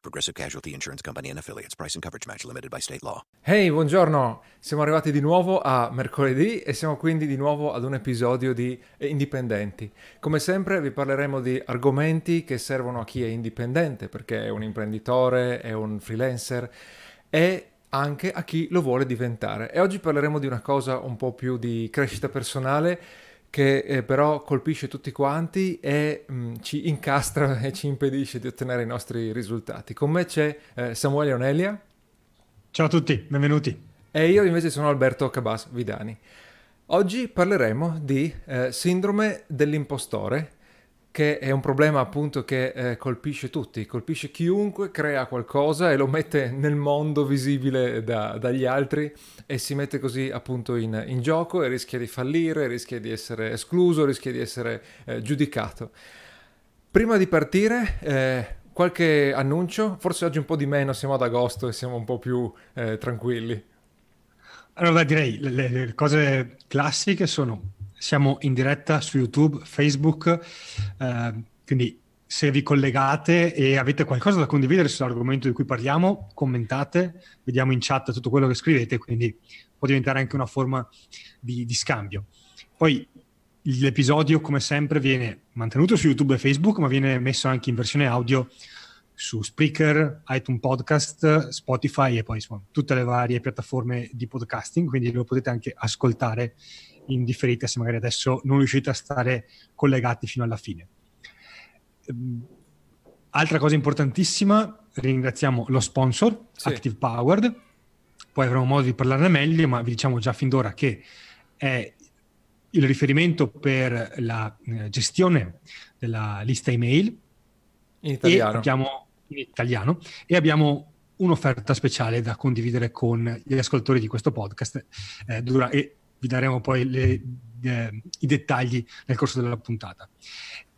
Progressive Casualty Insurance Company and Affiliates. Price and coverage match limited by state law. Hey, buongiorno! Siamo arrivati di nuovo a mercoledì e siamo quindi di nuovo ad un episodio di Indipendenti. Come sempre vi parleremo di argomenti che servono a chi è indipendente, perché è un imprenditore, è un freelancer e anche a chi lo vuole diventare. E oggi parleremo di una cosa un po' più di crescita personale che eh, però colpisce tutti quanti e mh, mm, ci incastra e ci impedisce di ottenere i nostri risultati. Con me c'è eh, Samuele Onelia. Ciao a tutti, benvenuti. E io invece sono Alberto Cabas Vidani. Oggi parleremo di eh, sindrome dell'impostore che è un problema appunto che eh, colpisce tutti, colpisce chiunque crea qualcosa e lo mette nel mondo visibile da, dagli altri e si mette così appunto in, in, gioco e rischia di fallire, rischia di essere escluso, rischia di essere eh, giudicato. Prima di partire, eh, qualche annuncio, forse oggi un po' di meno, siamo ad agosto e siamo un po' più eh, tranquilli. Allora direi le, le cose classiche sono siamo in diretta su YouTube, Facebook, eh, quindi se vi collegate e avete qualcosa da condividere sull'argomento di cui parliamo, commentate, vediamo in chat tutto quello che scrivete, quindi può diventare anche una forma di, di scambio. Poi l'episodio, come sempre, viene mantenuto su YouTube e Facebook, ma viene messo anche in versione audio su Spreaker, iTunes Podcast, Spotify e poi insomma, tutte le varie piattaforme di podcasting, quindi lo potete anche ascoltare in differita se magari adesso non riuscite a stare collegati fino alla fine. Ehm, altra cosa importantissima, ringraziamo lo sponsor, sì. Active Powered, poi avremo modo di parlarne meglio, ma vi diciamo già fin d'ora che è il riferimento per la eh, gestione della lista email in italiano. Abbiamo, in italiano e abbiamo un'offerta speciale da condividere con gli ascoltatori di questo podcast eh, dura, e vi daremo poi le, eh, i dettagli nel corso della puntata.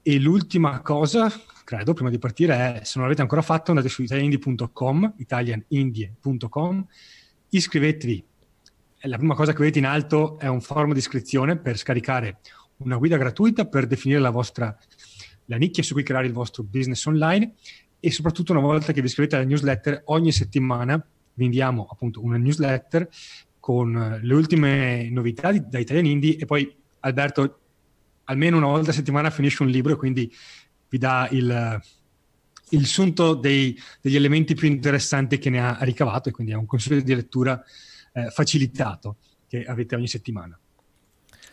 E l'ultima cosa, credo, prima di partire è, se non l'avete ancora fatto, andate su italianindie.com, italianindie.com, iscrivetevi. La prima cosa che vedete in alto è un forum di iscrizione per scaricare una guida gratuita per definire la vostra la nicchia su cui creare il vostro business online e soprattutto una volta che vi iscrivete alla newsletter ogni settimana vi inviamo appunto una newsletter con le ultime novità di, da Italian Indie e poi Alberto almeno una volta a settimana finisce un libro e quindi vi dà il, il sunto dei, degli elementi più interessanti che ne ha ricavato e quindi è un consiglio di lettura eh, facilitato che avete ogni settimana.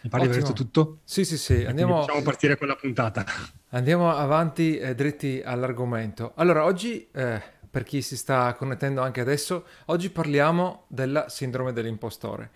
Mi pare di aver detto tutto? Sì, sì, sì. Andiamo... Facciamo partire con la puntata. Andiamo avanti eh, dritti all'argomento. Allora, oggi eh, per chi si sta connettendo anche adesso, oggi parliamo della sindrome dell'impostore.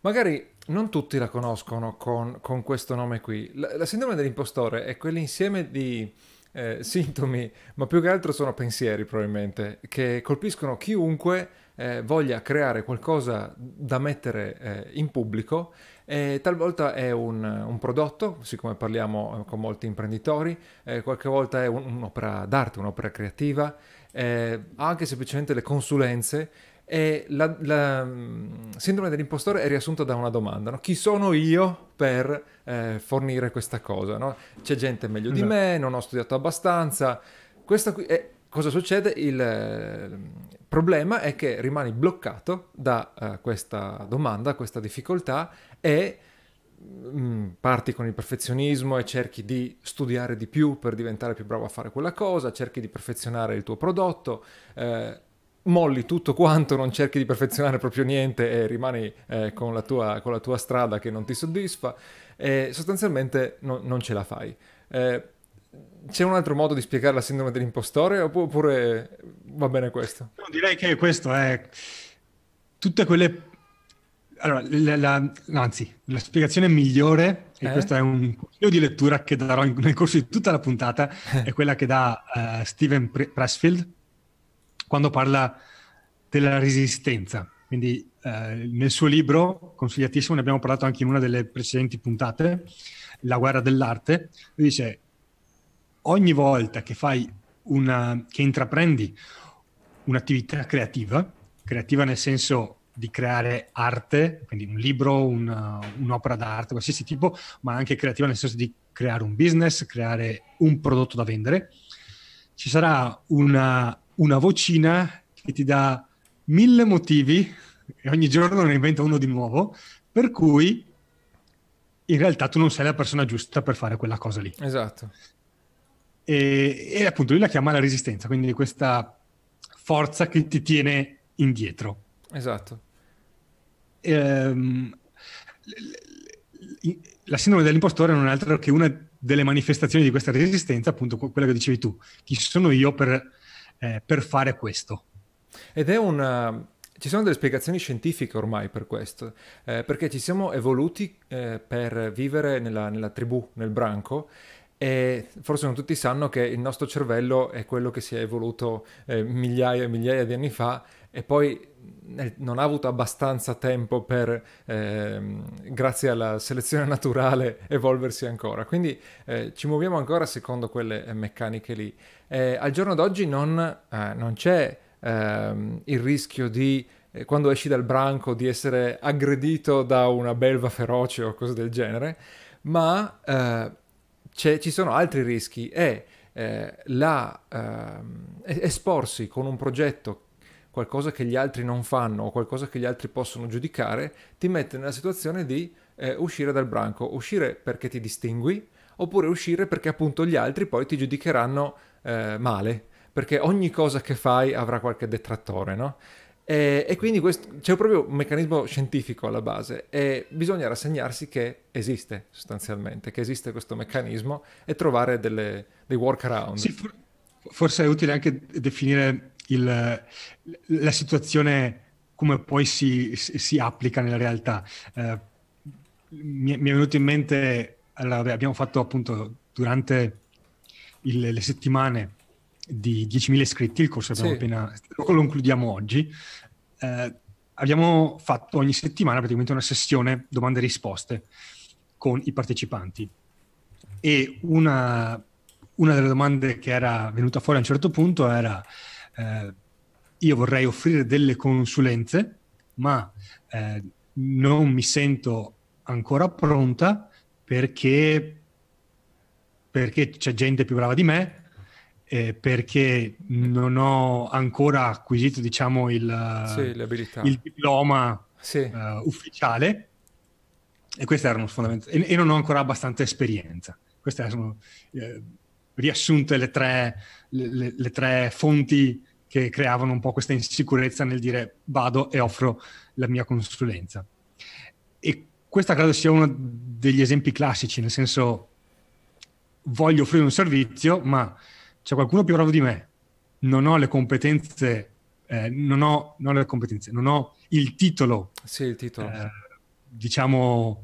Magari non tutti la conoscono con, con questo nome qui. La, la, sindrome dell'impostore è quell'insieme di eh, sintomi, ma più che altro sono pensieri probabilmente, che colpiscono chiunque eh, voglia creare qualcosa da mettere eh, in pubblico e talvolta è un, un, prodotto, siccome parliamo eh, con molti imprenditori, eh, qualche volta è un, un'opera d'arte, un'opera creativa, eh, anche semplicemente le consulenze. E la, la mm, sindrome dell'impostore è riassunta da una domanda: no? chi sono io per eh, fornire questa cosa? No? C'è gente meglio di me, non ho studiato abbastanza. Questa qui è, cosa succede? Il eh, problema è che rimani bloccato da uh, questa domanda, questa difficoltà e mm, parti con il perfezionismo e cerchi di studiare di più per diventare più bravo a fare quella cosa, cerchi di perfezionare il tuo prodotto, eh, molli tutto quanto, non cerchi di perfezionare proprio niente e rimani eh, con, la tua, con, la tua, strada che non ti soddisfa e sostanzialmente no, non ce la fai. Eh, c'è un altro modo di spiegare la sindrome dell'impostore oppure va bene questo? No, direi che questo è tutte quelle... Allora, la, la, anzi, la spiegazione migliore, e eh? questo è un consiglio di lettura che darò in, nel corso di tutta la puntata, è quella che dà uh, Steven Pressfield quando parla della resistenza. Quindi eh, nel suo libro, consigliatissimo, ne abbiamo parlato anche in una delle precedenti puntate, La guerra dell'arte, lui dice ogni volta che fai una, che intraprendi un'attività creativa, creativa nel senso di creare arte, quindi un libro, una, un'opera d'arte, qualsiasi tipo, ma anche creativa nel senso di creare un business, creare un prodotto da vendere, ci sarà una, una vocina che ti dà mille motivi e ogni giorno ne inventa uno di nuovo, per cui in realtà tu non sei la persona giusta per fare quella cosa lì. Esatto. E, e appunto lui la chiama la resistenza, quindi questa forza che ti tiene indietro. Esatto. Ehm, la sindrome dell'impostore non è altro che una delle manifestazioni di questa resistenza, appunto quella che dicevi tu. Chi sono io per, eh, per fare questo? Ed è una... Ci sono delle spiegazioni scientifiche ormai per questo, eh, perché ci siamo evoluti eh, per vivere nella, nella tribù, nel branco, e forse non tutti sanno che il nostro cervello è quello che si è evoluto eh, migliaia e migliaia di anni fa e poi non ha avuto abbastanza tempo per, eh, grazie alla selezione naturale, evolversi ancora. Quindi eh, ci muoviamo ancora secondo quelle meccaniche lì. Eh, al giorno d'oggi non, eh, non c'è ehm, il rischio di, eh, quando esci dal branco, di essere aggredito da una belva feroce o cose del genere, ma eh, ci sono altri rischi. E la, ehm, esporsi con un progetto qualcosa che gli altri non fanno o qualcosa che gli altri possono giudicare, ti mette nella situazione di eh, uscire dal branco, uscire perché ti distingui, oppure uscire perché appunto gli altri poi ti giudicheranno eh, male, perché ogni cosa che fai avrà qualche detrattore, no? E, e quindi questo, c'è proprio un meccanismo scientifico alla base e bisogna rassegnarsi che esiste sostanzialmente, che esiste questo meccanismo e trovare delle, dei workaround. Sì, for- forse è utile anche definire il, la situazione come poi si, si, applica nella realtà. Eh, mi, mi, è venuto in mente, allora, abbiamo fatto appunto durante il, le settimane di 10.000 iscritti, il corso abbiamo sì. appena, lo concludiamo oggi, eh, abbiamo fatto ogni settimana praticamente una sessione domande e risposte con i partecipanti e una, una delle domande che era venuta fuori a un certo punto era eh, io vorrei offrire delle consulenze, ma eh, non mi sento ancora pronta perché, perché c'è gente più brava di me, eh, perché non ho ancora acquisito diciamo, il, sì, il diploma sì. uh, ufficiale e queste erano fondamentalmente e, e, non ho ancora abbastanza esperienza. Queste sono eh, riassunte le tre, le, le tre fonti che creavano un po' questa insicurezza nel dire vado e offro la mia consulenza. E questa credo sia uno degli esempi classici, nel senso voglio offrire un servizio, ma c'è qualcuno più bravo di me, non ho le competenze, eh, non, ho, non, ho, le competenze, non ho il titolo, sì, il titolo. Eh, diciamo,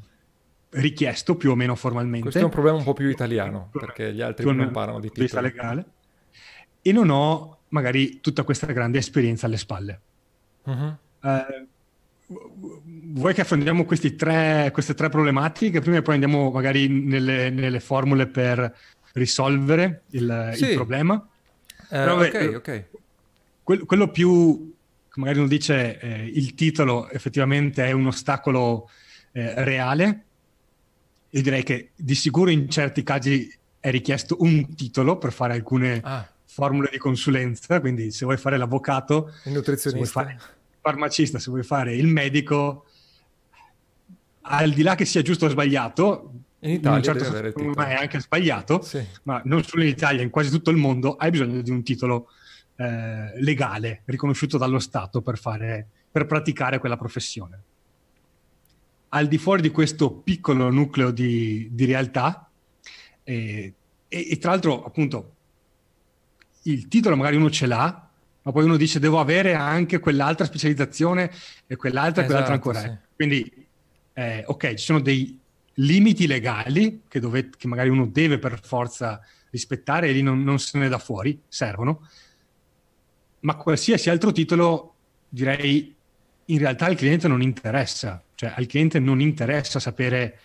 richiesto più o meno formalmente. Questo è un problema un po' più italiano, perché gli altri non parlano di titolo. legale. E non ho magari tutta questa grande esperienza alle spalle. Uh-huh. Eh, vuoi che affrontiamo tre, queste tre problematiche prima e poi andiamo magari nelle, nelle formule per risolvere il, sì. il problema? Uh, Però, ok, eh, ok. Quello, quello più, magari uno dice, eh, il titolo effettivamente è un ostacolo eh, reale, io direi che di sicuro in certi casi è richiesto un titolo per fare alcune ah. formule di consulenza, quindi se vuoi fare l'avvocato, il nutrizionista, il farmacista, se vuoi fare il medico, al di là che sia giusto o sbagliato, in Italia in certo senso, è anche sbagliato, sì. ma non solo in Italia, in quasi tutto il mondo hai bisogno di un titolo eh, legale, riconosciuto dallo Stato per, fare, per praticare quella professione al di fuori di questo piccolo nucleo di, di realtà e, e, e, tra l'altro appunto il titolo magari uno ce l'ha ma poi uno dice devo avere anche quell'altra specializzazione e quell'altra e quell'altra esatto, ancora sì. quindi eh, ok ci sono dei limiti legali che, dove, che, magari uno deve per forza rispettare e lì non, non se ne da fuori servono ma qualsiasi altro titolo direi in realtà al cliente non interessa, cioè al cliente non interessa sapere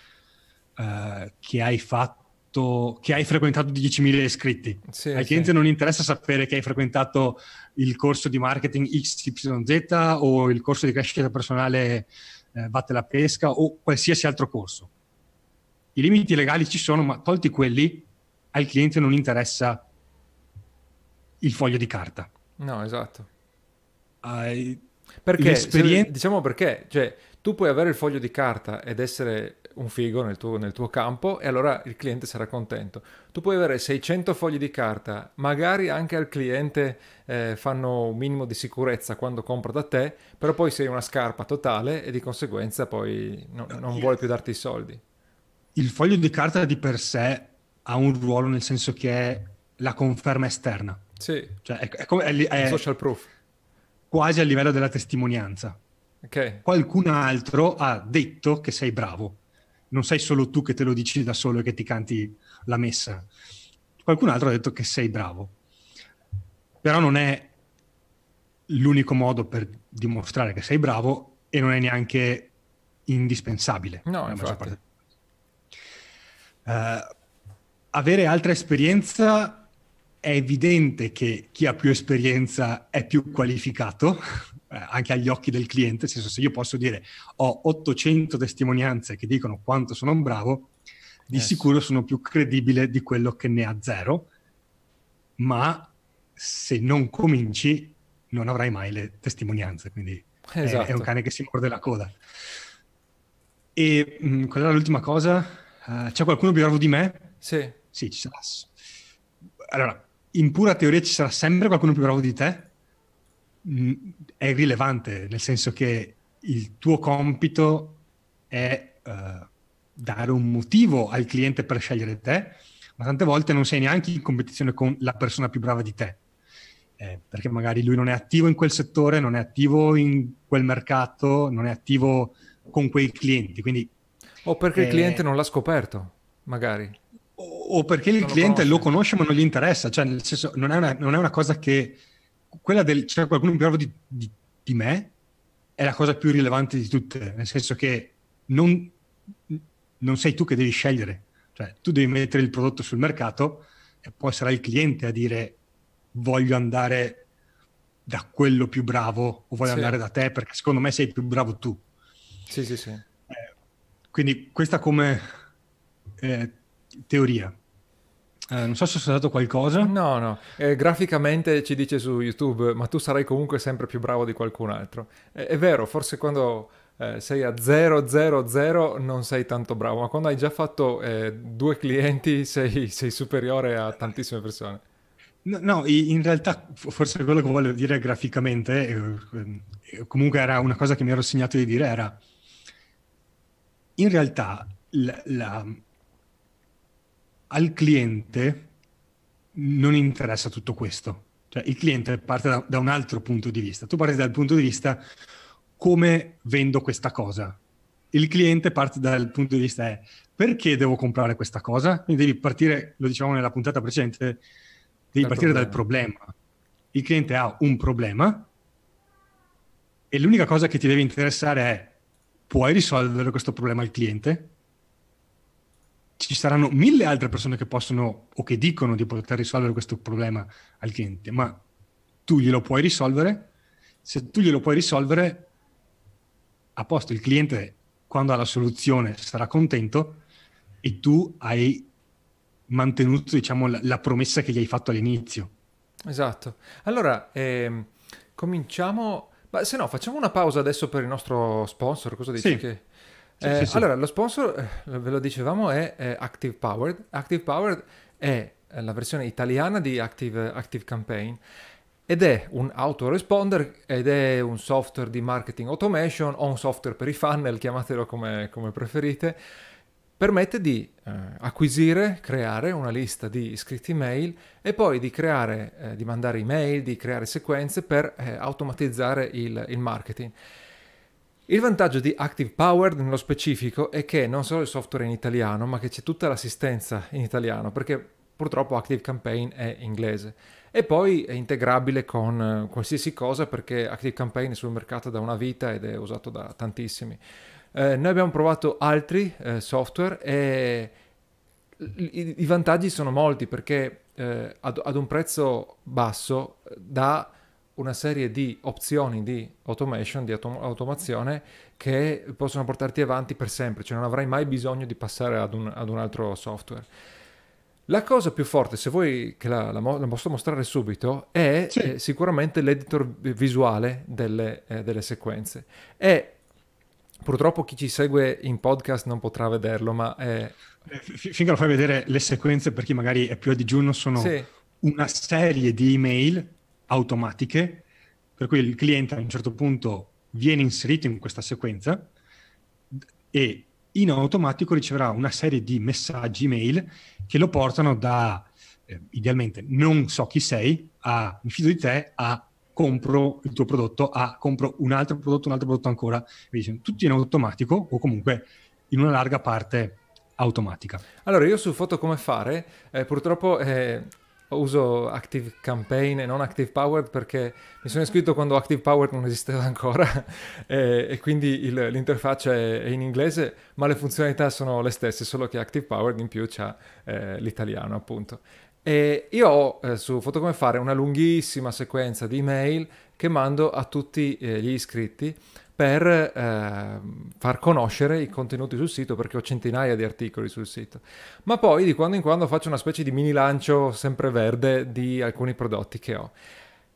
uh, che hai fatto, che hai frequentato 10.000 iscritti. Sì, al cliente sì. non interessa sapere che hai frequentato il corso di marketing XYZ o il corso di crescita personale eh, Batte la pesca o qualsiasi altro corso. I limiti legali ci sono, ma tolti quelli, al cliente non interessa il foglio di carta. No, esatto. Uh, perché, se, diciamo perché, cioè, tu puoi avere il foglio di carta ed essere un figo nel tuo, nel tuo, campo e allora il cliente sarà contento. Tu puoi avere 600 fogli di carta, magari anche al cliente eh, fanno un minimo di sicurezza quando compra da te, però poi sei una scarpa totale e di conseguenza poi no, non vuole più darti i soldi. Il foglio di carta di per sé ha un ruolo nel senso che è la conferma esterna. Sì. Cioè è, è, è, è social proof. Quasi a livello della testimonianza. Okay. Qualcun altro ha detto che sei bravo non sei solo tu che te lo dici da solo e che ti canti la messa. Qualcun altro ha detto che sei bravo. Però non è l'unico modo per dimostrare che sei bravo e non è neanche indispensabile. No, infatti. Uh, avere altra esperienza è evidente che chi ha più esperienza è più qualificato eh, anche agli occhi del cliente, senso se io posso dire ho 800 testimonianze che dicono quanto sono un bravo, di yes. sicuro sono più credibile di quello che ne ha zero, ma se non cominci non avrai mai le testimonianze, quindi esatto. è, è, un esatto. cane che si morde la coda. E mh, mm, qual era l'ultima cosa? Uh, c'è qualcuno più bravo di me? Sì. Sì, ci sarà. Allora, in pura teoria ci sarà sempre qualcuno più bravo di te, è irrilevante, nel senso che il tuo compito è uh, dare un motivo al cliente per scegliere te, ma tante volte non sei neanche in competizione con la persona più brava di te, eh, perché magari lui non è attivo in quel settore, non è attivo in quel mercato, non è attivo con quei clienti. Quindi, o perché eh, il cliente non l'ha scoperto, magari. O, o perché il cliente lo, lo, conosce ma non gli interessa, cioè nel senso non è una, non è una cosa che quella del c'è qualcuno più bravo di, di, di, me è la cosa più rilevante di tutte, nel senso che non, non sei tu che devi scegliere, cioè tu devi mettere il prodotto sul mercato e poi sarà il cliente a dire voglio andare da quello più bravo o voglio sì. andare da te perché secondo me sei più bravo tu. Sì, sì, sì. Quindi questa come eh, teoria. Eh, non so se ho saltato qualcosa. No, no. Eh, graficamente ci dice su YouTube, ma tu sarai comunque sempre più bravo di qualcun altro. Eh, è vero, forse quando eh, sei a 000 non sei tanto bravo, ma quando hai già fatto eh, due clienti sei, sei, superiore a tantissime persone. No, no, in realtà forse quello che voglio dire graficamente, comunque era una cosa che mi ero segnato di dire, era in realtà la, la al cliente non interessa tutto questo. Cioè, il cliente parte da, da, un altro punto di vista. Tu parti dal punto di vista come vendo questa cosa. Il cliente parte dal punto di vista è perché devo comprare questa cosa? Quindi devi partire, lo dicevamo nella puntata precedente, devi partire problema. dal problema. Il cliente ha un problema e l'unica cosa che ti deve interessare è puoi risolvere questo problema al cliente? ci saranno mille altre persone che possono o che dicono di poter risolvere questo problema al cliente, ma tu glielo puoi risolvere. Se tu glielo puoi risolvere, a posto, il cliente quando ha la soluzione sarà contento e tu hai mantenuto diciamo, la, la promessa che gli hai fatto all'inizio. Esatto. Allora, ehm, cominciamo... Ma se no, facciamo una pausa adesso per il nostro sponsor, cosa dici? Sì. Che... Sì, eh, sì, allora, lo sponsor, eh, ve lo dicevamo, è, è, Active Powered. Active Powered è la versione italiana di Active, Active Campaign ed è un autoresponder ed è un software di marketing automation o un software per i funnel, chiamatelo come, come preferite, permette di eh, acquisire, creare una lista di iscritti email e poi di creare, eh, di mandare email, di creare sequenze per eh, automatizzare il, il marketing. Il vantaggio di Active Powered nello specifico è che non solo il software è in italiano, ma che c'è tutta l'assistenza in italiano, perché purtroppo Active Campaign è inglese. e poi è integrabile con eh, qualsiasi cosa perché ActiveCampaign è sul mercato da una vita ed è usato da tantissimi. Eh, noi abbiamo provato altri eh, software e i, i, vantaggi sono molti perché eh, ad, ad, un prezzo basso dà una serie di opzioni di automation, di autom- automazione che possono portarti avanti per sempre, cioè non avrai mai bisogno di passare ad un, ad un altro software. La cosa più forte, se vuoi che la, la, la posso mostrare subito, è sì. eh, sicuramente l'editor visuale delle, eh, delle sequenze. E Purtroppo chi ci segue in podcast non potrà vederlo, ma è... Eh, finché lo fai vedere le sequenze, per chi magari è più a digiuno, sono sì. una serie di email automatiche, per cui il cliente a un certo punto viene inserito in questa sequenza e in automatico riceverà una serie di messaggi email che lo portano da, eh, idealmente, non so chi sei, a mi fido di te, a compro il tuo prodotto a compro un altro prodotto, un altro prodotto ancora, tutti in automatico o comunque in una larga parte automatica. Allora, io su Foto come fare, eh, purtroppo eh, uso Active Campaign e non Active Powered perché mi sono iscritto quando Active Powered non esisteva ancora e, e, quindi il, l'interfaccia è, è, in inglese, ma le funzionalità sono le stesse, solo che Active Powered in più c'ha eh, l'italiano appunto. E io ho eh, su Foto come fare una lunghissima sequenza di email che mando a tutti eh, gli iscritti per eh, far conoscere i contenuti sul sito perché ho centinaia di articoli sul sito. Ma poi di quando in quando faccio una specie di mini lancio sempre verde di alcuni prodotti che ho.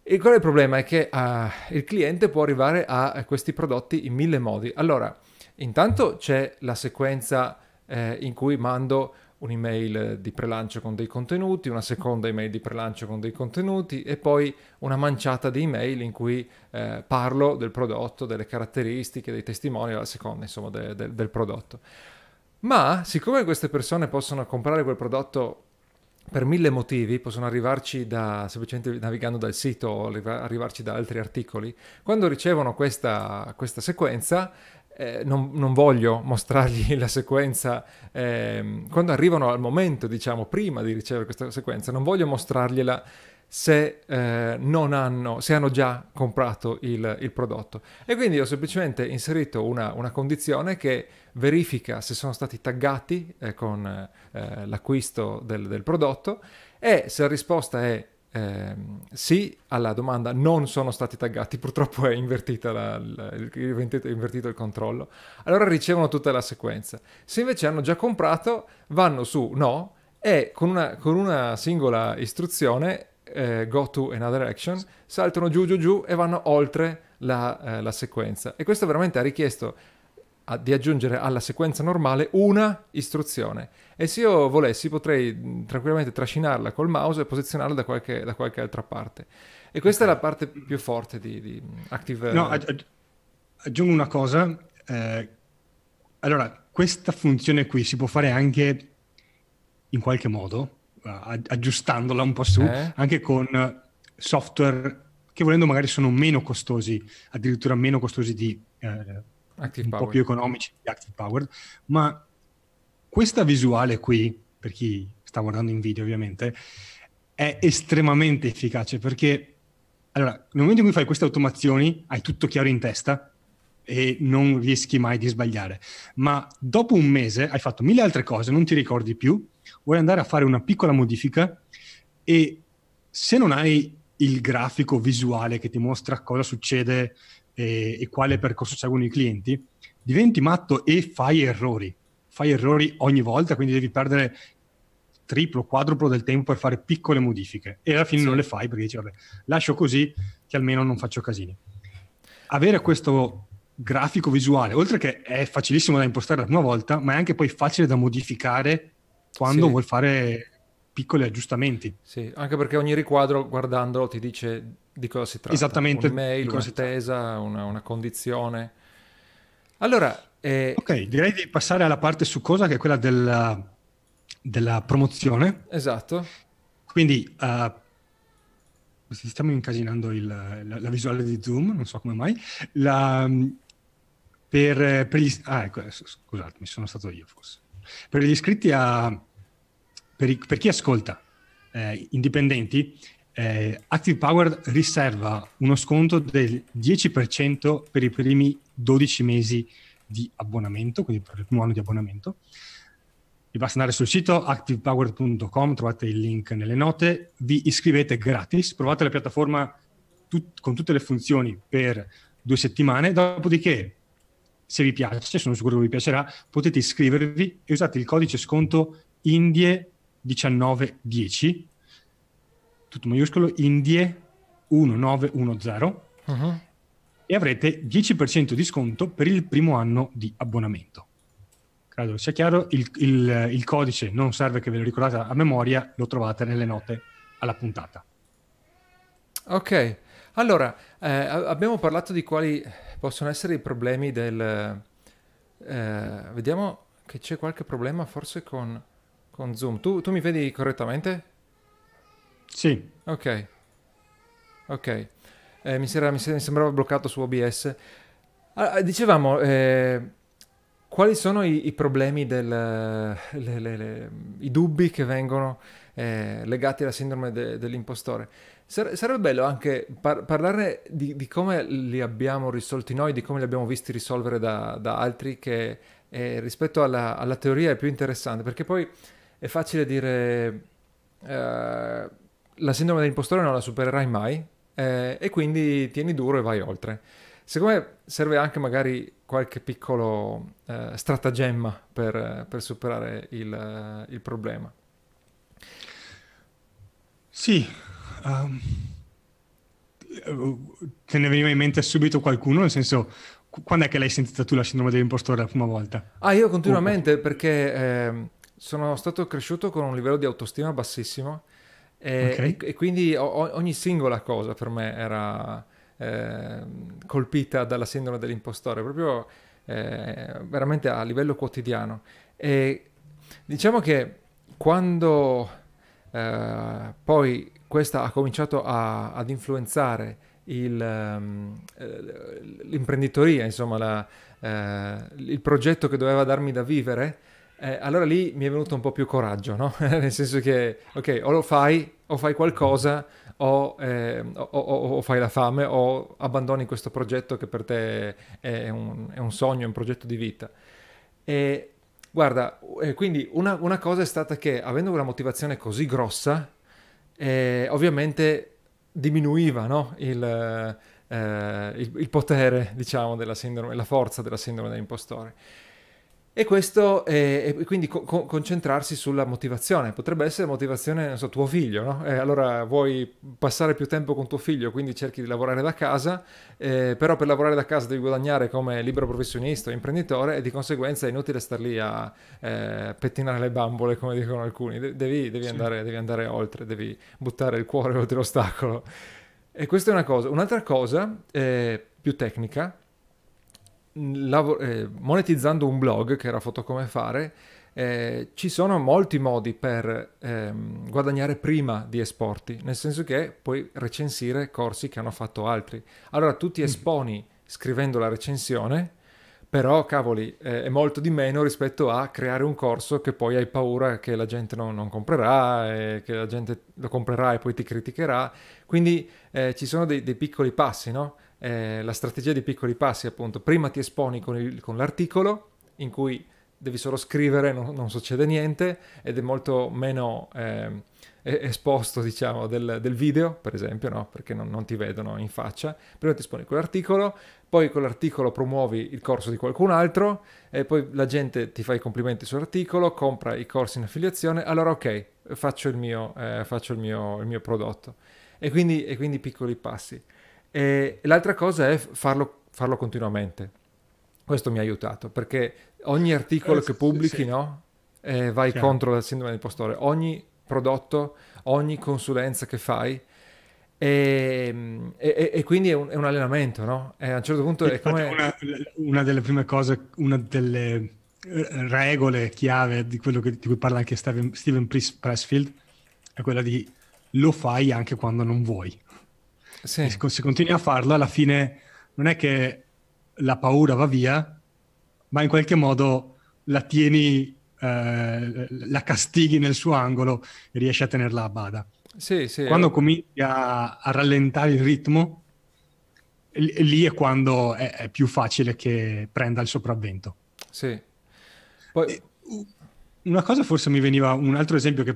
E qual è il problema? È che uh, il cliente può arrivare a questi prodotti in mille modi. Allora, intanto c'è la sequenza eh, in cui mando un'email di prelancio con dei contenuti, una seconda email di prelancio con dei contenuti e poi una manciata di email in cui eh, parlo del prodotto, delle caratteristiche, dei testimoni, la seconda insomma de, de, del prodotto. Ma siccome queste persone possono comprare quel prodotto per mille motivi, possono arrivarci da, semplicemente navigando dal sito o arrivarci da altri articoli, quando ricevono questa, questa sequenza eh, non, non, voglio mostrargli la sequenza eh, quando arrivano al momento, diciamo, prima di ricevere questa sequenza, non voglio mostrargliela se, eh, non hanno, se hanno già comprato il, il, prodotto. E quindi ho semplicemente inserito una, una, condizione che verifica se sono stati taggati eh, con eh, l'acquisto del, del prodotto e se la risposta è eh, sì alla domanda non sono stati taggati, purtroppo è invertita la, la, è invertito il controllo, allora ricevono tutta la sequenza. Se invece hanno già comprato, vanno su no e con una, con una singola istruzione, eh, go to another action, saltano giù giù giù e vanno oltre la, eh, la sequenza. E questo veramente ha richiesto di aggiungere alla sequenza normale una istruzione. E se io volessi potrei tranquillamente trascinarla col mouse e posizionarla da qualche, da qualche altra parte. E questa okay. è la parte più forte di, di Active... No, aggi- aggiungo una cosa. Eh, allora, questa funzione qui si può fare anche in qualche modo, aggiustandola un po' su, eh? anche con software che volendo magari sono meno costosi, addirittura meno costosi di... Eh, Active un Power. po' più economici di Active Power, ma questa visuale qui, per chi sta guardando in video ovviamente, è estremamente efficace perché allora, nel momento in cui fai queste automazioni hai tutto chiaro in testa e non rischi mai di sbagliare, ma dopo un mese hai fatto mille altre cose, non ti ricordi più, vuoi andare a fare una piccola modifica e se non hai il grafico visuale che ti mostra cosa succede e, e quale percorso seguono i clienti, diventi matto e fai errori. Fai errori ogni volta, quindi devi perdere triplo, quadruplo del tempo per fare piccole modifiche e alla fine sì. non le fai perché dici vabbè, lascio così che almeno non faccio casini. Avere questo grafico visuale, oltre che è facilissimo da impostare la prima volta, ma è anche poi facile da modificare quando sì. vuoi fare piccoli aggiustamenti. Sì, anche perché ogni riquadro guardandolo ti dice di cosa si tratta. Esattamente. Un'email, un'attesa, una, una condizione. Allora... Eh... Ok, direi di passare alla parte succosa che è quella della, della promozione. Esatto. Quindi uh, stiamo incasinando il, la, la, visuale di Zoom, non so come mai. La, per, per, gli... Ah, ecco, scusate, sono stato io forse. Per gli iscritti a... Per, per chi ascolta eh, indipendenti, eh, Active Power riserva uno sconto del 10% per i primi 12 mesi di abbonamento, quindi per il primo anno di abbonamento. Vi basta andare sul sito activepower.com, trovate il link nelle note, vi iscrivete gratis, provate la piattaforma tut- con tutte le funzioni per due settimane, dopodiché se vi piace, sono sicuro che vi piacerà, potete iscrivervi e usate il codice sconto INDIE1910 tutto maiuscolo, Indie 1910 uh-huh. e avrete 10% di sconto per il primo anno di abbonamento. Credo sia chiaro, il, il, il codice non serve che ve lo ricordate a memoria, lo trovate nelle note alla puntata. Ok, allora eh, abbiamo parlato di quali possono essere i problemi del... Eh, vediamo che c'è qualche problema forse con, con Zoom. Tu, tu mi vedi correttamente? Sì. Ok. Ok. Eh, mi, era, mi, sembrava bloccato su OBS. Ah, dicevamo, eh, quali sono i, i problemi, del, le, le, le, i dubbi che vengono eh, legati alla sindrome de, dell'impostore? Sare, sarebbe bello anche par- parlare di, di, come li abbiamo risolti noi, di come li abbiamo visti risolvere da, da altri, che eh, rispetto alla, alla, teoria è più interessante, perché poi è facile dire eh, la sindrome dell'impostore non la supererai mai eh, e quindi tieni duro e vai oltre. Secondo me serve anche magari qualche piccolo eh, stratagemma per, per superare il, il, problema. Sì, um, te ne veniva in mente subito qualcuno, nel senso, quando è che l'hai sentita tu la sindrome dell'impostore la prima volta? Ah, io continuamente oh. perché eh, sono stato cresciuto con un livello di autostima bassissimo e, okay. e, e quindi o, ogni singola cosa per me era eh, colpita dalla sindrome dell'impostore, proprio eh, veramente a livello quotidiano. E diciamo che quando eh, poi questa ha cominciato a, ad influenzare il, um, l'imprenditoria, insomma, la, uh, il progetto che doveva darmi da vivere, eh, allora lì mi è venuto un po' più coraggio, no? Nel senso che, ok, o lo fai, o fai qualcosa, o, eh, o, o, o, fai la fame, o abbandoni questo progetto che per te è un, è un sogno, è un progetto di vita. E guarda, eh, quindi una, una, cosa è stata che avendo una motivazione così grossa, eh, ovviamente diminuiva no? il, eh, il, il, potere, diciamo, della sindrome, la forza della sindrome dell'impostore. E questo, è, e quindi co- concentrarsi sulla motivazione. Potrebbe essere motivazione, non so, tuo figlio, no? Eh, allora vuoi passare più tempo con tuo figlio, quindi cerchi di lavorare da casa, eh, però per lavorare da casa devi guadagnare come libero professionista o imprenditore e di conseguenza è inutile star lì a eh, pettinare le bambole, come dicono alcuni. De- devi, devi, sì. andare, devi andare oltre, devi buttare il cuore oltre l'ostacolo. E questa è una cosa. Un'altra cosa, eh, più tecnica, lav- eh, monetizzando un blog, che era Foto Come Fare, eh, ci sono molti modi per ehm, guadagnare prima di esporti, nel senso che puoi recensire corsi che hanno fatto altri. Allora tu ti mm. esponi scrivendo la recensione, però cavoli, eh, è molto di meno rispetto a creare un corso che poi hai paura che la gente non, non comprerà, e che la gente lo comprerà e poi ti criticherà. Quindi eh, ci sono dei, dei piccoli passi, no? Eh, la strategia di piccoli passi, appunto. Prima ti esponi con, il, con l'articolo, in cui devi solo scrivere, non, non, succede niente, ed è molto meno eh, esposto, diciamo, del, del, video, per esempio, no? perché non, non, ti vedono in faccia. Prima ti esponi con l'articolo, poi con l'articolo promuovi il corso di qualcun altro, e poi la gente ti fa i complimenti sull'articolo, compra i corsi in affiliazione, allora ok, faccio il mio, eh, faccio il mio, il mio prodotto. E quindi, e quindi piccoli passi. E l'altra cosa è farlo, farlo continuamente. Questo mi ha aiutato perché ogni articolo eh, che pubblichi sì. no, eh, vai Chiaro. contro la sindrome del impostore. Ogni prodotto, ogni consulenza che fai e, e, e, quindi è un, è un, allenamento, no? A un certo punto è come... Una, una, delle prime cose, una delle eh, regole chiave di quello che, di cui parla anche Steven, Steven Pressfield è quella di lo fai anche quando non vuoi. Sì. se continui a farlo, alla fine non è che la paura va via, ma in qualche modo la tieni, eh, la castighi nel suo angolo e riesci a tenerla a bada. Sì, sì. Quando cominci a, a rallentare il ritmo, lì è quando è, è, più facile che prenda il sopravvento. Sì. Poi... Una cosa forse mi veniva, un altro esempio che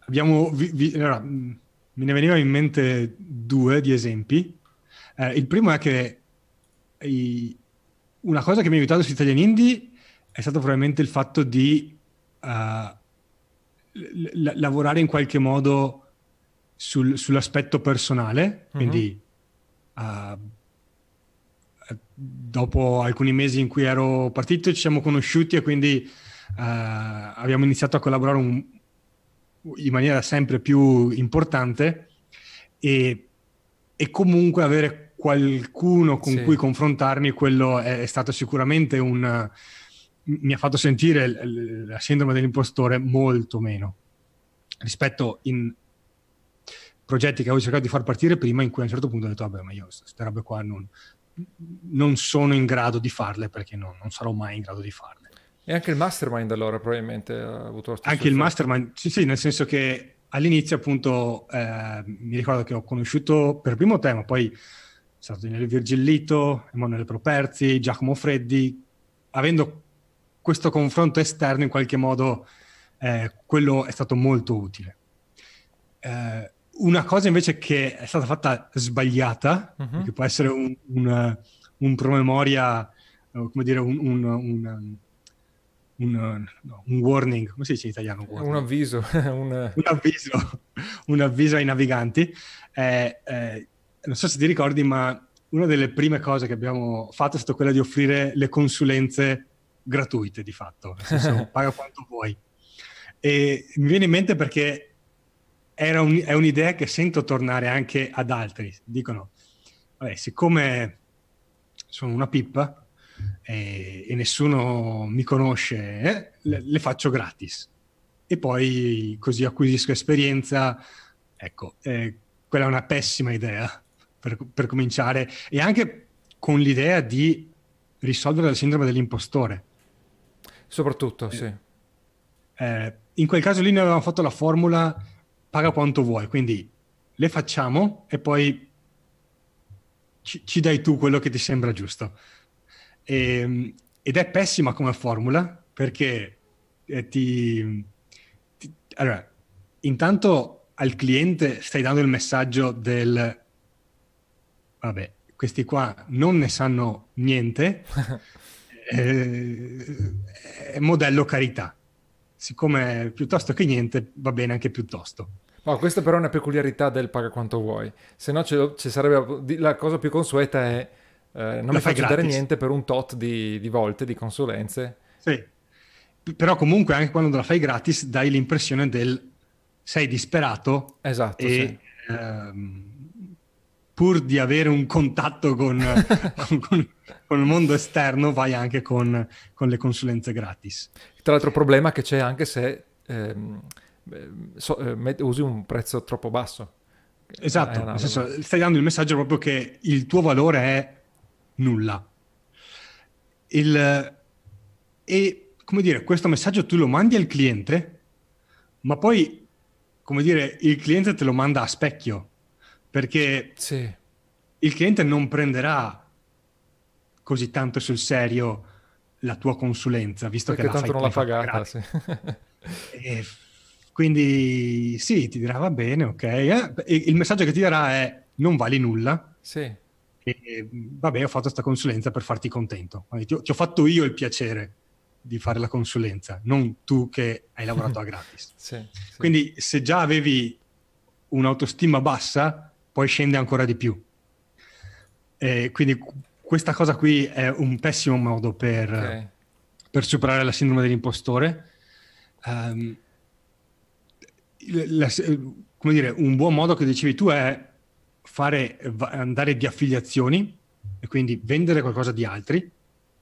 abbiamo... Vi, vi, allora, me ne veniva in mente due di esempi. Eh, il primo è che i, una cosa che mi ha aiutato su Italian Indie è stato probabilmente il fatto di uh, l- lavorare in qualche modo sul, sull'aspetto personale, uh-huh. quindi uh, dopo alcuni mesi in cui ero partito ci siamo conosciuti e quindi uh, abbiamo iniziato a collaborare un, in maniera sempre più importante e, e comunque avere qualcuno con sì. cui confrontarmi, quello è, è, stato sicuramente un... mi ha fatto sentire la sindrome dell'impostore molto meno rispetto in progetti che avevo cercato di far partire prima in cui a un certo punto ho detto vabbè ma io queste robe qua non, non sono in grado di farle perché no, non sarò mai in grado di farle. E anche il mastermind allora probabilmente ha avuto lo stesso Anche il mastermind, sì sì, nel senso che all'inizio appunto eh, mi ricordo che ho conosciuto per primo tema, poi stato Daniele Virgillito, Emanuele Properzi, Giacomo Freddi, avendo questo confronto esterno in qualche modo eh, quello è stato molto utile. Eh, una cosa invece che è stata fatta sbagliata, uh-huh. che può essere un, un, un promemoria, come dire, un, un, no, un, warning, come si dice in italiano? Un avviso. un... avviso. un avviso ai naviganti. Eh, eh, non so se ti ricordi, ma una delle prime cose che abbiamo fatto è stata quella di offrire le consulenze gratuite di fatto, nel senso paga quanto vuoi. E mi viene in mente perché un, è un'idea che sento tornare anche ad altri. Dicono, vabbè, siccome sono una pippa e, e nessuno mi conosce, eh, le, le, faccio gratis. E poi così acquisisco esperienza. Ecco, eh, quella è una pessima idea per, per cominciare. E anche con l'idea di risolvere la sindrome dell'impostore. Soprattutto, eh, sì. Eh, in quel caso lì noi avevamo fatto la formula paga quanto vuoi, quindi le facciamo e poi ci, ci dai tu quello che ti sembra giusto. E, ehm, ed è pessima come formula perché eh, ti, ti... Allora, intanto al cliente stai dando il messaggio del vabbè, questi qua non ne sanno niente, eh, è modello carità. Siccome piuttosto che niente va bene anche piuttosto. No, questa però è una peculiarità del paga quanto vuoi, se no ci sarebbe la cosa più consueta è eh, non mi faccio gratis. dare niente per un tot di, di, volte di consulenze. Sì, però comunque anche quando la fai gratis dai l'impressione del sei disperato esatto, e sì. ehm, pur di avere un contatto con, con, con, con, il mondo esterno vai anche con, le consulenze gratis. Tra l'altro problema che c'è anche se ehm, so, eh, usi un prezzo troppo basso. Esatto, nel senso, stai dando il messaggio proprio che il tuo valore è nulla. Il, e, come dire, questo messaggio tu lo mandi al cliente, ma poi, come dire, il cliente te lo manda a specchio, perché sì. il cliente non prenderà così tanto sul serio la tua consulenza, visto Perché che la tanto non l'ha pagata. Sì. quindi sì, ti dirà va bene, ok. Eh, il messaggio che ti darà è non vali nulla. Sì. E, vabbè, ho fatto questa consulenza per farti contento. Ti ho, ti ho, fatto io il piacere di fare la consulenza, non tu che hai lavorato a gratis. sì, sì. Quindi se già avevi un'autostima bassa, poi scende ancora di più. E quindi questa cosa qui è un pessimo modo per, okay. per superare la sindrome dell'impostore. Um, la, come dire, un buon modo che dicevi tu è fare, andare di affiliazioni e quindi vendere qualcosa di altri.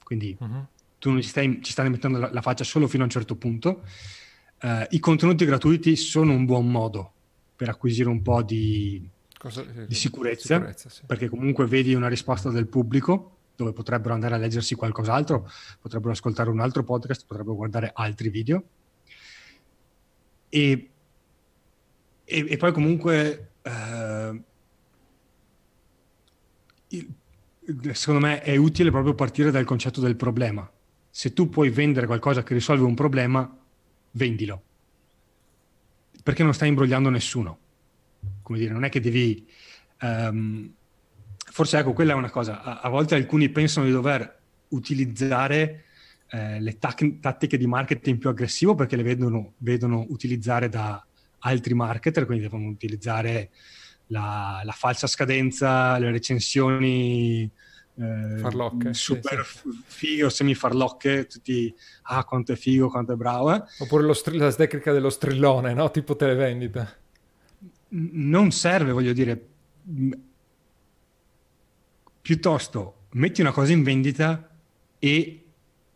Quindi uh-huh. tu non ci stai, ci stai mettendo la, la, faccia solo fino a un certo punto. Uh, I contenuti gratuiti sono un buon modo per acquisire un po' di, Cosa, di sicurezza, sicurezza sì. perché comunque vedi una risposta del pubblico dove potrebbero andare a leggersi qualcos'altro, potrebbero ascoltare un altro podcast, potrebbero guardare altri video. E e, e poi comunque eh, il, secondo me è utile proprio partire dal concetto del problema. Se tu puoi vendere qualcosa che risolve un problema, vendilo. Perché non stai imbrogliando nessuno. Come dire, non è che devi... Um, forse ecco, quella è una cosa. A, a volte alcuni pensano di dover utilizzare eh, le tac- tattiche di marketing più aggressivo perché le vedono, vedono utilizzare da altri marketer, quindi devono utilizzare la, la falsa scadenza, le recensioni eh, farlocche, super sì, sì. figo, semi-farlocche, tutti, ah quanto è figo, quanto è bravo. Eh. Oppure str- la tecnica dello strillone, no? Tipo televendita. Non serve, voglio dire, piuttosto metti una cosa in vendita e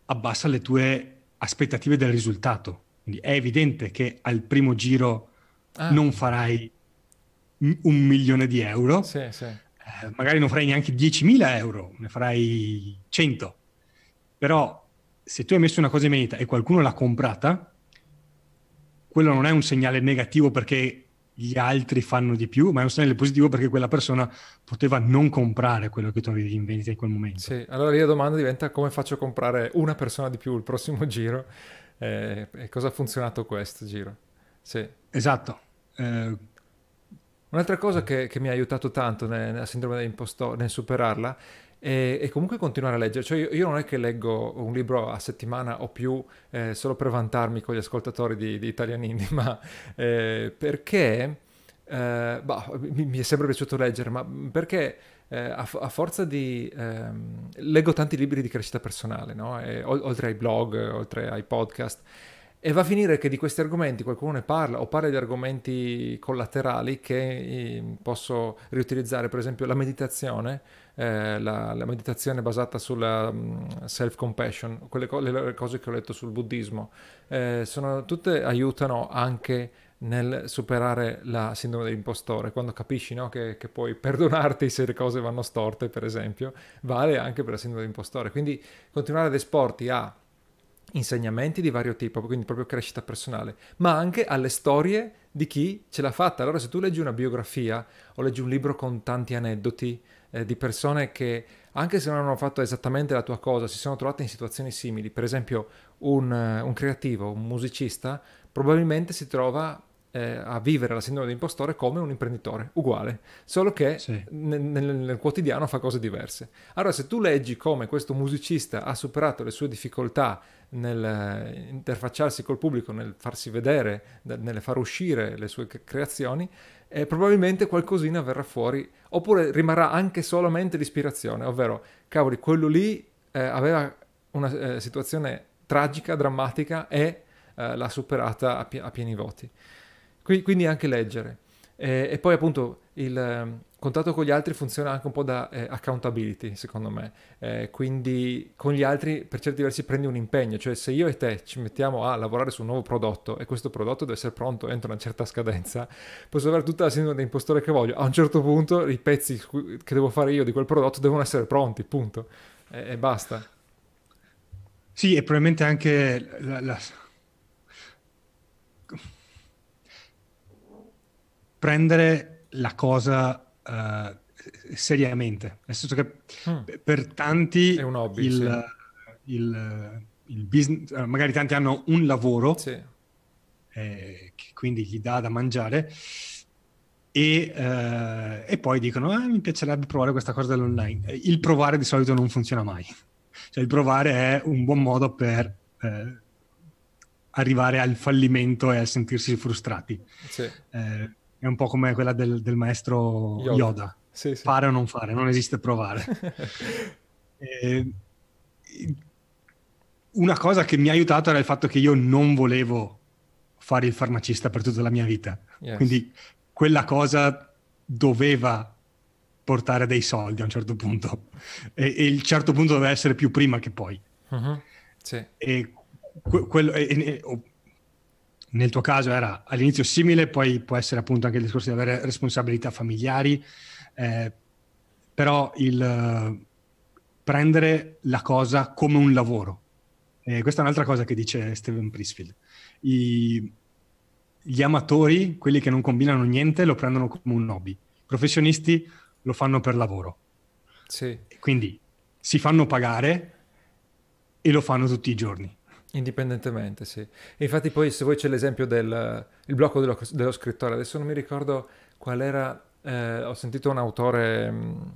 abbassa le tue aspettative del risultato. Quindi è evidente che al primo giro ah. non farai un milione di euro. Sì, sì. Eh, magari non farai neanche 10.000 euro, ne farai 100. Però se tu hai messo una cosa in vendita e qualcuno l'ha comprata, quello non è un segnale negativo perché gli altri fanno di più, ma è un segnale positivo perché quella persona poteva non comprare quello che tu avevi in vendita in quel momento. Sì, allora lì la domanda diventa come faccio a comprare una persona di più il prossimo giro eh, e cosa ha funzionato questo giro. Sì. Esatto. Eh, Un'altra cosa che, che, mi ha aiutato tanto nella sindrome dell'impostore, nel superarla, è, è, comunque continuare a leggere. Cioè io, io, non è che leggo un libro a settimana o più eh, solo per vantarmi con gli ascoltatori di, di Italianini, ma eh, perché eh, bah, mi, mi, è sempre piaciuto leggere, ma perché eh, a, a, forza di... Ehm, leggo tanti libri di crescita personale, no? e, oltre ai blog, oltre ai podcast. E va a finire che di questi argomenti qualcuno ne parla o parla di argomenti collaterali che eh, posso riutilizzare, per esempio la meditazione, eh, la, la, meditazione basata sulla um, self-compassion, quelle co- le cose che ho letto sul buddismo, eh, sono, tutte aiutano anche nel superare la sindrome dell'impostore, quando capisci no, che, che, puoi perdonarti se le cose vanno storte, per esempio, vale anche per la sindrome dell'impostore. Quindi continuare ad esporti a insegnamenti di vario tipo, quindi proprio crescita personale, ma anche alle storie di chi ce l'ha fatta. Allora se tu leggi una biografia o leggi un libro con tanti aneddoti eh, di persone che anche se non hanno fatto esattamente la tua cosa, si sono trovate in situazioni simili, per esempio un, un creativo, un musicista, probabilmente si trova eh, a vivere la sindrome dell'impostore come un imprenditore, uguale, solo che sì. nel, nel, nel, quotidiano fa cose diverse. Allora, se tu leggi come questo musicista ha superato le sue difficoltà nel eh, interfacciarsi col pubblico, nel farsi vedere, nel far uscire le sue creazioni, eh, probabilmente qualcosina verrà fuori, oppure rimarrà anche solamente l'ispirazione, ovvero, cavoli, quello lì eh, aveva una eh, situazione tragica, drammatica e eh, l'ha superata a, pie- a pieni voti. Quindi anche leggere. E, e poi appunto il eh, contatto con gli altri funziona anche un po' da eh, accountability, secondo me. Eh, quindi con gli altri per certi versi prendi un impegno, cioè se io e te ci mettiamo a lavorare su un nuovo prodotto e questo prodotto deve essere pronto entro una certa scadenza, posso avere tutta la sindrome dell'impostore che voglio. A un certo punto i pezzi che devo fare io di quel prodotto devono essere pronti, punto. E, e basta. Sì, e probabilmente anche la, la prendere la cosa uh, seriamente, nel senso che mm. per tanti hobby, il, sì. il, il, business, eh, magari tanti hanno un lavoro sì. eh, che quindi gli dà da mangiare e, uh, e poi dicono ah, mi piacerebbe provare questa cosa dell'online. Il provare di solito non funziona mai, cioè il provare è un buon modo per... Eh, arrivare al fallimento e a sentirsi frustrati. Sì. Eh, è un po' come quella del, del maestro Yoda. Yoda. Sì, sì. Fare o non fare, non esiste provare. e, una cosa che mi ha aiutato era il fatto che io non volevo fare il farmacista per tutta la mia vita. Yes. Quindi quella cosa doveva portare dei soldi a un certo punto. E, e il certo punto doveva essere più prima che poi. Uh-huh. Sì. E que- quello, e, e, nel tuo caso era all'inizio simile, poi può essere appunto anche il discorso di avere responsabilità familiari, eh, però il uh, prendere la cosa come un lavoro. Eh, questa è un'altra cosa che dice Steven Prisfield. I, gli amatori, quelli che non combinano niente, lo prendono come un hobby. I professionisti lo fanno per lavoro. Sì. Quindi si fanno pagare e lo fanno tutti i giorni. Indipendentemente, sì. E infatti poi se voi c'è l'esempio del blocco dello, dello scrittore, adesso non mi ricordo qual era, eh, ho sentito un autore mh,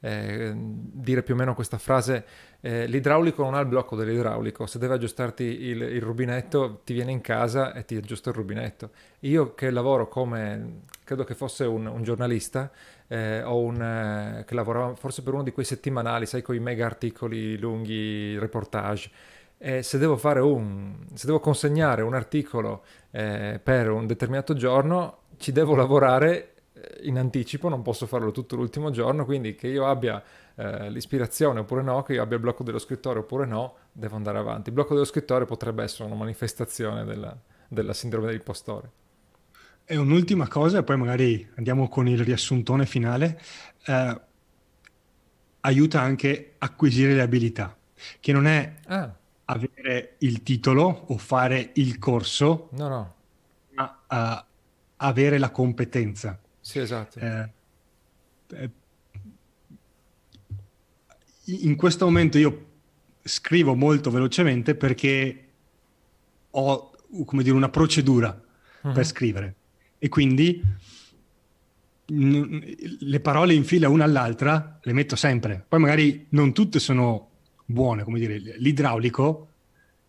eh, dire più o meno questa frase, eh, l'idraulico non ha il blocco dell'idraulico, se deve aggiustarti il, il, rubinetto ti viene in casa e ti aggiusta il rubinetto. Io che lavoro come, credo che fosse un, un giornalista, eh, o un, eh, che lavorava forse per uno di quei settimanali, sai, con i mega articoli lunghi, reportage, e se devo fare un, se devo consegnare un articolo eh, per un determinato giorno, ci devo lavorare in anticipo, non posso farlo tutto l'ultimo giorno, quindi che io abbia eh, l'ispirazione oppure no, che io abbia il blocco dello scrittore oppure no, devo andare avanti. Il blocco dello scrittore potrebbe essere una manifestazione della, della sindrome dell'impostore. E un'ultima cosa, e poi magari andiamo con il riassuntone finale, eh, aiuta anche a acquisire le abilità, che non è ah. Avere il titolo o fare il corso, no, no. ma uh, avere la competenza. Sì, esatto. Eh, eh, in questo momento io scrivo molto velocemente perché ho, come dire, una procedura uh-huh. per scrivere e quindi n- le parole in fila una all'altra le metto sempre. Poi magari non tutte sono buone, come dire, l'idraulico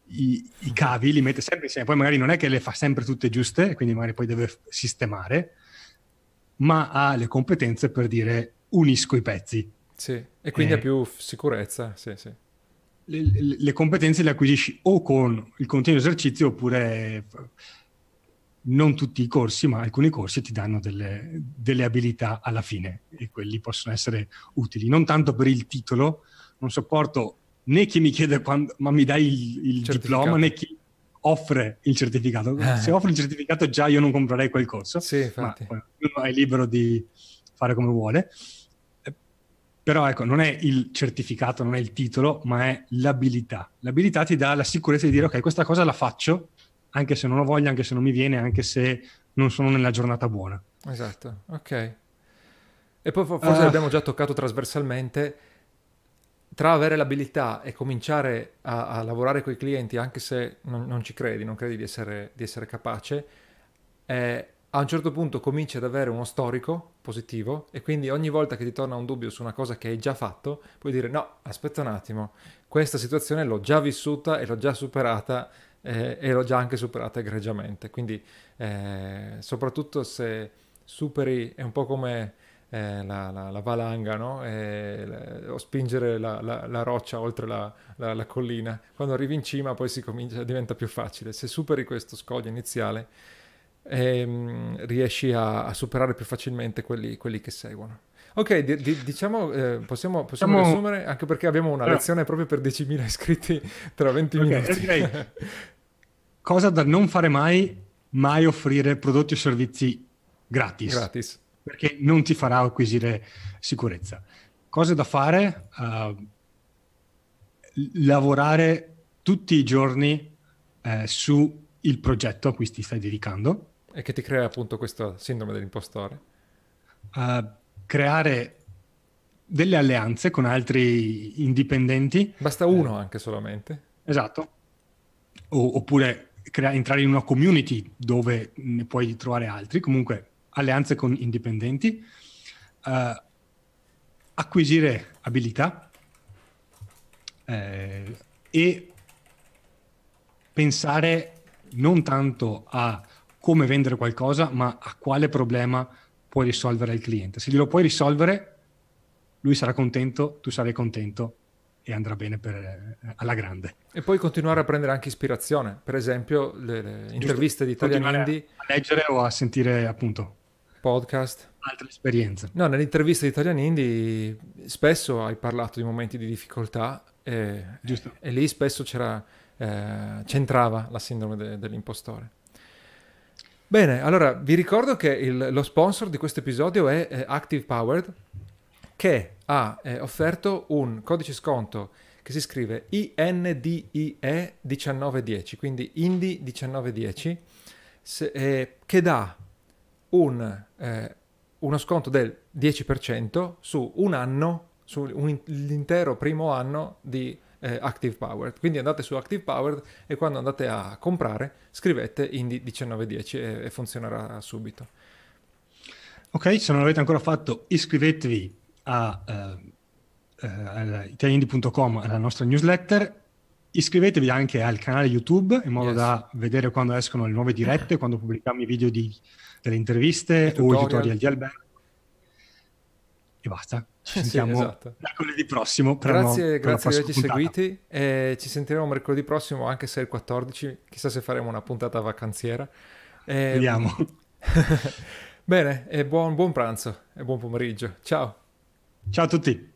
i, i, cavi li mette sempre insieme, poi magari non è che le fa sempre tutte giuste, quindi magari poi deve sistemare, ma ha le competenze per dire unisco i pezzi. Sì, e quindi eh, ha più sicurezza, sì, sì. Le, le, le, competenze le acquisisci o con il continuo esercizio oppure non tutti i corsi, ma alcuni corsi ti danno delle, delle abilità alla fine e quelli possono essere utili. Non tanto per il titolo, non sopporto né chi mi chiede quando, ma mi dai il, il diploma né chi offre il certificato. Eh. Se offre il certificato già io non comprerei quel corso, sì, ma uno è libero di fare come vuole. Eh, però ecco, non è il certificato, non è il titolo, ma è l'abilità. L'abilità ti dà la sicurezza di dire ok, questa cosa la faccio, anche se non ho voglia, anche se non mi viene, anche se non sono nella giornata buona. Esatto, ok. E poi forse uh, l'abbiamo già toccato trasversalmente, tra avere l'abilità e cominciare a, a lavorare con i clienti, anche se non, non, ci credi, non credi di essere, di essere capace, eh, a un certo punto cominci ad avere uno storico positivo e quindi ogni volta che ti torna un dubbio su una cosa che hai già fatto, puoi dire no, aspetta un attimo, questa situazione l'ho già vissuta e l'ho già superata eh, e l'ho già anche superata egregiamente. Quindi eh, soprattutto se superi, è un po' come eh, la, la, la, valanga, no? e, o spingere la, la roccia oltre la, collina. Quando arrivi in cima poi si comincia, diventa più facile. Se superi questo scoglio iniziale ehm, riesci a, a, superare più facilmente quelli, quelli che seguono. Ok, di, di, diciamo, eh, possiamo, possiamo Siamo... riassumere, anche perché abbiamo una lezione proprio per 10.000 iscritti tra 20 okay, minuti. Okay. Cosa da non fare mai, mai offrire prodotti o servizi gratis. Gratis perché non ti farà acquisire sicurezza. Cose da fare? Uh, lavorare tutti i giorni eh, su il progetto a cui ti stai dedicando. E che ti crea appunto questo sindrome dell'impostore. Uh, creare delle alleanze con altri indipendenti. Basta uno eh, anche solamente. Esatto. O, oppure crea- entrare in una community dove ne puoi trovare altri. Comunque alleanze con indipendenti, uh, acquisire abilità eh, e pensare non tanto a come vendere qualcosa, ma a quale problema puoi risolvere il cliente. Se glielo puoi risolvere, lui sarà contento, tu sarai contento e andrà bene per, eh, alla grande. E poi continuare a prendere anche ispirazione, per esempio le, le interviste di Italian Indie. A leggere o a sentire appunto podcast. Altre esperienze. No, nell'intervista di Italian Indie spesso hai parlato di momenti di difficoltà e, e lì spesso c'era, eh, c'entrava la sindrome de, dell'impostore. Bene, allora vi ricordo che il, lo sponsor di questo episodio è eh, Active Powered che ha eh, offerto un codice sconto che si scrive INDIE 1910, quindi INDI 1910 se, eh, che dà un, eh, uno sconto del 10% su un anno, sull'intero primo anno di eh, Active Powered. Quindi andate su Active Powered e quando andate a comprare scrivete Indy 1910 e, e funzionerà subito. Ok, se non l'avete ancora fatto iscrivetevi a uh, uh, alla nostra newsletter iscrivetevi anche al canale YouTube in modo yes. da vedere quando escono le nuove dirette, quando pubblichiamo i video di, delle interviste o i tutorial di Alberto. E basta. Ci sentiamo sì, esatto. mercoledì prossimo. grazie no, grazie di averci seguiti. E ci sentiremo mercoledì prossimo, anche se è il 14. Chissà se faremo una puntata vacanziera. E... Vediamo. Bene, e buon, buon pranzo e buon pomeriggio. Ciao. Ciao a tutti.